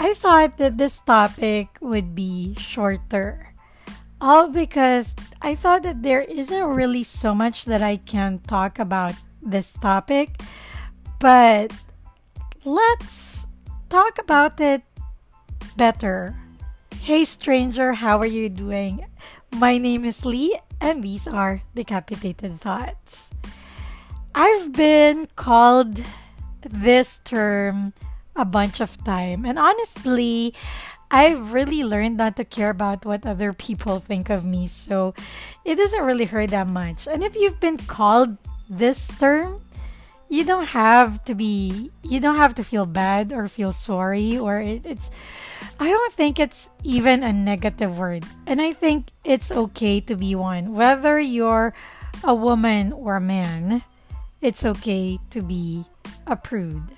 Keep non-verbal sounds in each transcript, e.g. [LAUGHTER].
I thought that this topic would be shorter. All because I thought that there isn't really so much that I can talk about this topic, but let's talk about it better. Hey, stranger, how are you doing? My name is Lee, and these are Decapitated Thoughts. I've been called this term a bunch of time, and honestly, I've really learned not to care about what other people think of me, so it doesn't really hurt that much. And if you've been called this term, you don't have to be you don't have to feel bad or feel sorry or it, it's I don't think it's even a negative word. And I think it's okay to be one. Whether you're a woman or a man, it's okay to be a prude.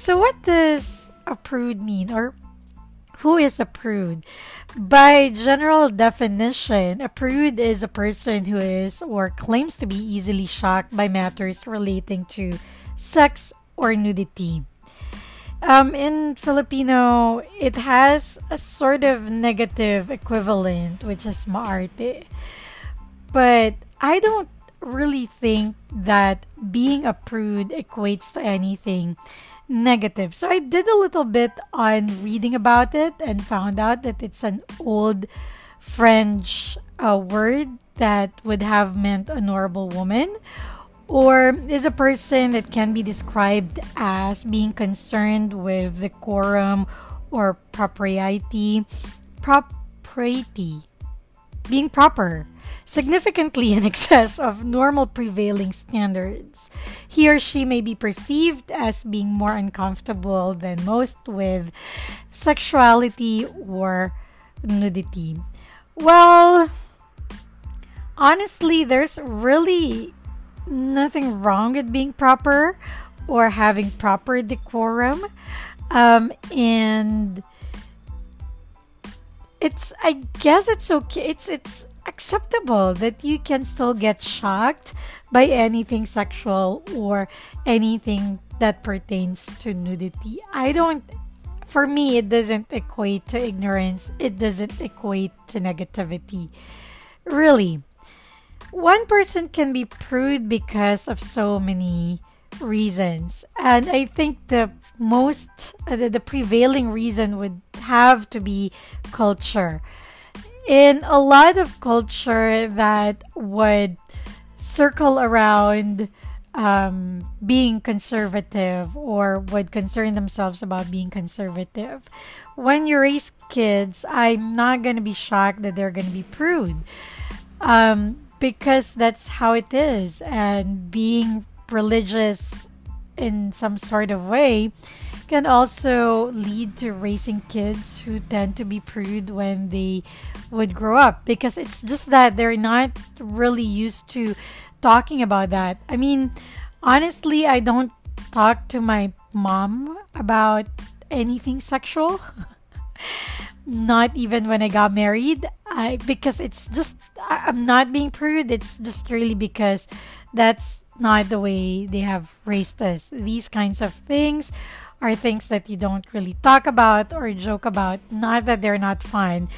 So, what does a prude mean? Or who is a prude? By general definition, a prude is a person who is or claims to be easily shocked by matters relating to sex or nudity. Um, in Filipino, it has a sort of negative equivalent, which is maarte. But I don't really think that being a prude equates to anything negative. So I did a little bit on reading about it and found out that it's an old French uh, word that would have meant honorable woman or is a person that can be described as being concerned with decorum or propriety, propriety, being proper, significantly in excess of normal prevailing standards. He or she may be perceived as being more uncomfortable than most with sexuality or nudity. Well, honestly, there's really nothing wrong with being proper or having proper decorum. Um, and it's I guess it's okay. It's it's acceptable that you can still get shocked by anything sexual or anything that pertains to nudity. I don't for me it doesn't equate to ignorance. It doesn't equate to negativity. Really one person can be prude because of so many reasons. And I think the most, uh, the, the prevailing reason would have to be culture. In a lot of culture that would circle around um, being conservative or would concern themselves about being conservative. When you raise kids, I'm not going to be shocked that they're going to be prude. Um, because that's how it is. And being religious in some sort of way can also lead to raising kids who tend to be prude when they would grow up because it's just that they're not really used to talking about that. I mean, honestly, I don't talk to my mom about anything sexual. [LAUGHS] not even when I got married. I because it's just I'm not being prude. It's just really because that's not the way they have raised us. These kinds of things are things that you don't really talk about or joke about. Not that they're not fun.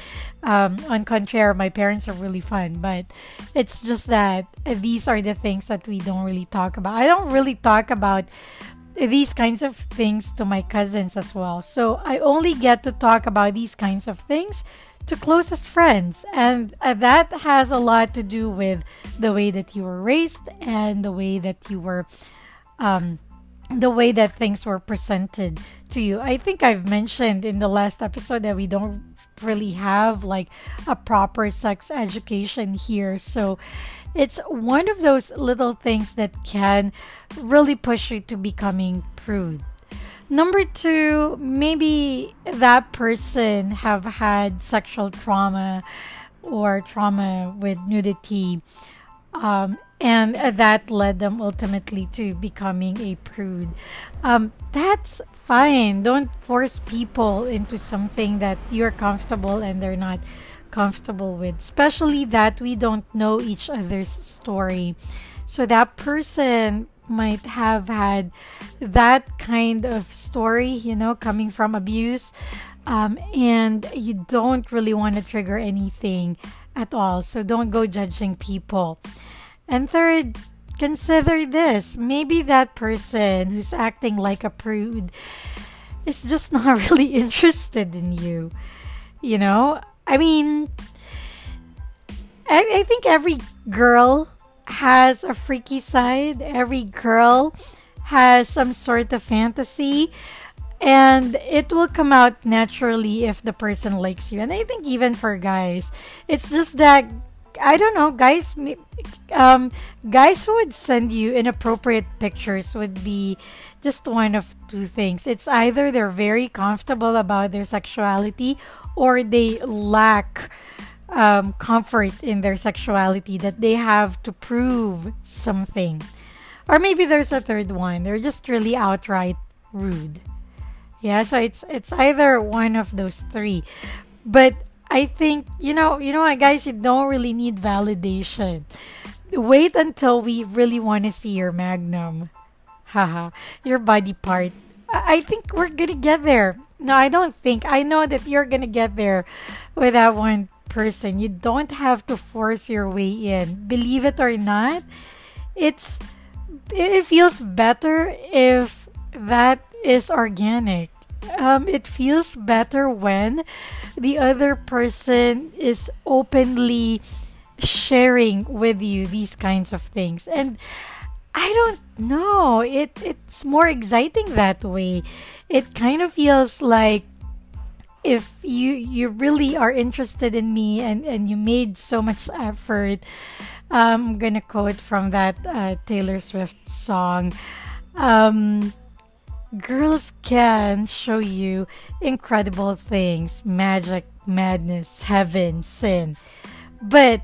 Um, on contrary, my parents are really fun, but it's just that these are the things that we don't really talk about. I don't really talk about these kinds of things to my cousins as well. So I only get to talk about these kinds of things to closest friends. And uh, that has a lot to do with the way that you were raised and the way that you were, um, the way that things were presented to you. I think I've mentioned in the last episode that we don't really have like a proper sex education here. So it's one of those little things that can really push you to becoming prude. Number two, maybe that person have had sexual trauma or trauma with nudity, um, and that led them ultimately to becoming a prude. Um, that's fine. Don't force people into something that you're comfortable and they're not comfortable with, especially that we don't know each other's story. So that person might have had that kind of story, you know, coming from abuse, um, and you don't really want to trigger anything at all. So don't go judging people. And third, consider this maybe that person who's acting like a prude is just not [LAUGHS] really interested in you. You know, I mean, I, I think every girl has a freaky side. Every girl has some sort of fantasy. And it will come out naturally if the person likes you. And I think even for guys, it's just that I don't know, guys. Um, guys who would send you inappropriate pictures would be just one of two things. It's either they're very comfortable about their sexuality, or they lack um, comfort in their sexuality that they have to prove something. Or maybe there's a third one. They're just really outright rude. Yeah, so it's it's either one of those three. But I think you know, you know what guys, you don't really need validation. Wait until we really want to see your magnum. Haha, your body part. I think we're gonna get there. No, I don't think. I know that you're gonna get there with that one person. You don't have to force your way in. Believe it or not, it's it feels better if that is organic. Um, it feels better when the other person is openly sharing with you these kinds of things. And I don't know. It it's more exciting that way. It kind of feels like if you you really are interested in me and and you made so much effort i'm gonna quote from that uh, taylor swift song um, girls can show you incredible things magic madness heaven sin but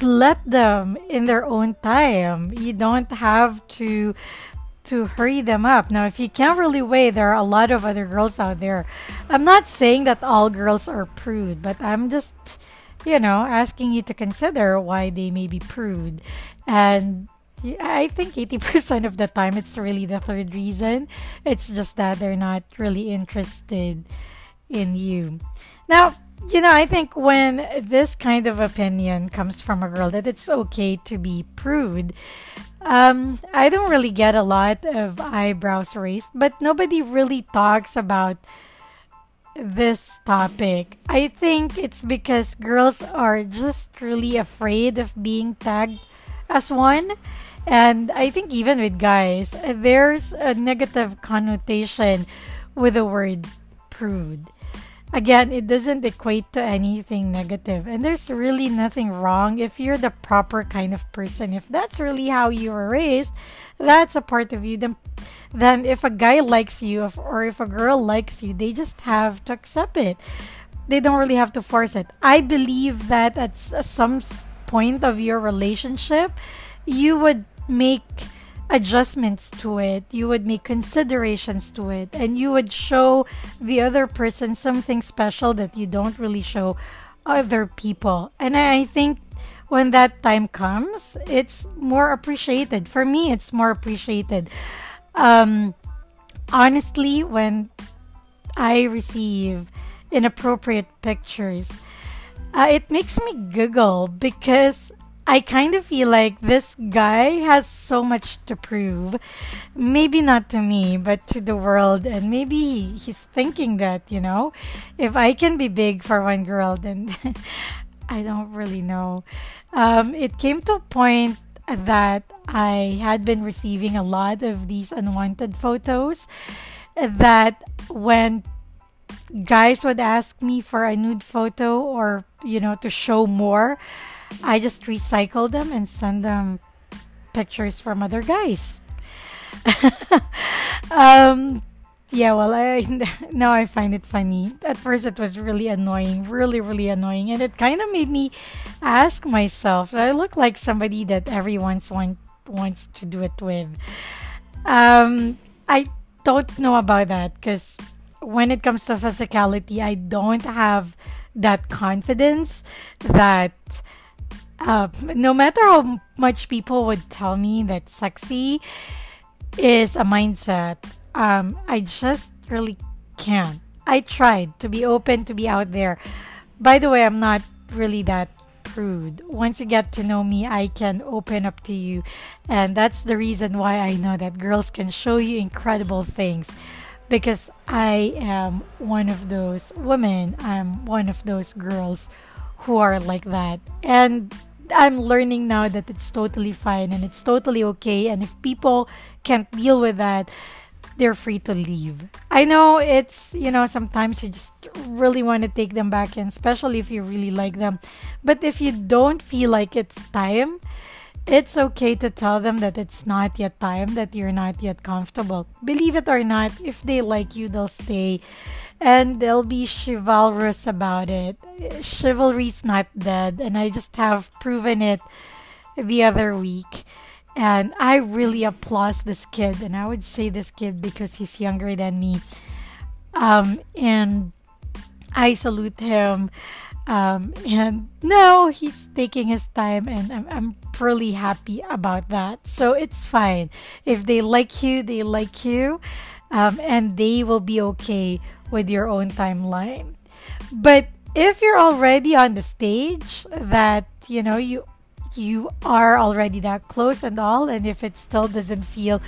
let them in their own time you don't have to to hurry them up. Now, if you can't really wait, there are a lot of other girls out there. I'm not saying that all girls are prude, but I'm just, you know, asking you to consider why they may be prude. And I think 80% of the time it's really the third reason. It's just that they're not really interested in you. Now, you know, I think when this kind of opinion comes from a girl that it's okay to be prude, um, I don't really get a lot of eyebrows raised, but nobody really talks about this topic. I think it's because girls are just really afraid of being tagged as one. And I think even with guys, there's a negative connotation with the word prude again, it doesn't equate to anything negative. And there's really nothing wrong if you're the proper kind of person. If that's really how you were raised, that's a part of you. Then, then if a guy likes you or if a girl likes you, they just have to accept it. They don't really have to force it. I believe that at some point of your relationship, you would make adjustments to it, you would make considerations to it, and you would show the other person something special that you don't really show other people. And I think when that time comes, it's more appreciated. For me, it's more appreciated. Um, honestly, when I receive inappropriate pictures, uh, it makes me giggle because I kind of feel like this guy has so much to prove. Maybe not to me, but to the world. And maybe he, he's thinking that, you know, if I can be big for one girl, then [LAUGHS] I don't really know. Um, it came to a point that I had been receiving a lot of these unwanted photos that when guys would ask me for a nude photo or, you know, to show more, I just recycle them and send them pictures from other guys. [LAUGHS] um, yeah, well, I [LAUGHS] now I find it funny. At first, it was really annoying, really, really annoying, and it kind of made me ask myself: I look like somebody that everyone's want wants to do it with. Um, I don't know about that because when it comes to physicality, I don't have that confidence that uh, no matter how much people would tell me that sexy, is a mindset. Um, I just really can't. I tried to be open, to be out there. By the way, I'm not really that prude. Once you get to know me, I can open up to you. And that's the reason why I know that girls can show you incredible things. Because I am one of those women, I'm one of those girls who are like that. And I'm learning now that it's totally fine and it's totally okay. And if people can't deal with that, they're free to leave. I know it's, you know, sometimes you just really want to take them back in, especially if you really like them. But if you don't feel like it's time, it's okay to tell them that it's not yet time, that you're not yet comfortable. Believe it or not, if they like you, they'll stay and they'll be chivalrous about it. Chivalry's not dead, and I just have proven it the other week. And I really applaud this kid, and I would say this kid because he's younger than me. Um, and I salute him. Um, and now he's taking his time, and I'm, I'm really happy about that. So it's fine. If they like you, they like you, um, and they will be okay with your own timeline. But if you're already on the stage that you know you you are already that close and all, and if it still doesn't feel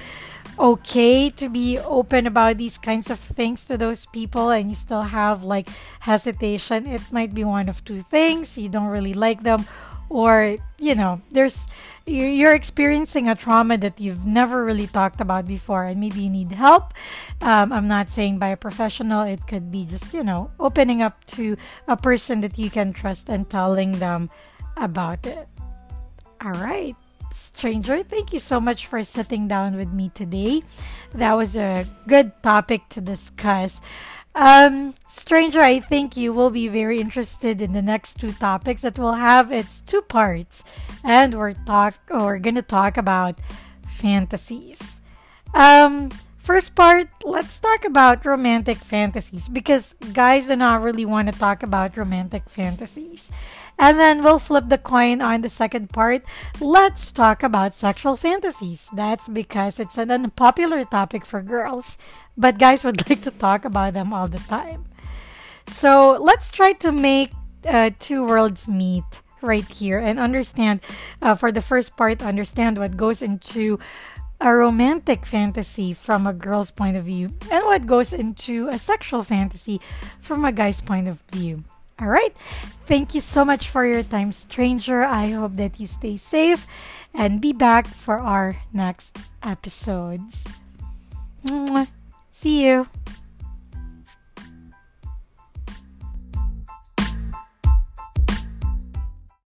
okay to be open about these kinds of things to those people and you still have like hesitation, it might be one of two things. You don't really like them, or you know, there's you're experiencing a trauma that you've never really talked about before, and maybe you need help. Um, I'm not saying by a professional, it could be just, you know, opening up to a person that you can trust and telling them about it. All right, stranger, thank you so much for sitting down with me today. That was a good topic to discuss. Um, stranger, I think you will be very interested in the next two topics that we'll have. It's two parts, and we're talk we're gonna talk about fantasies. Um, First part, let's talk about romantic fantasies because guys do not really want to talk about romantic fantasies. And then we'll flip the coin on the second part. Let's talk about sexual fantasies. That's because it's an unpopular topic for girls, but guys would [LAUGHS] like to talk about them all the time. So let's try to make uh, two worlds meet right here and understand, uh, for the first part, understand what goes into a romantic fantasy from a girl's point of view and what goes into a sexual fantasy from a guy's point of view. All right. Thank you so much for your time, stranger. I hope that you stay safe and be back for our next episodes. See you.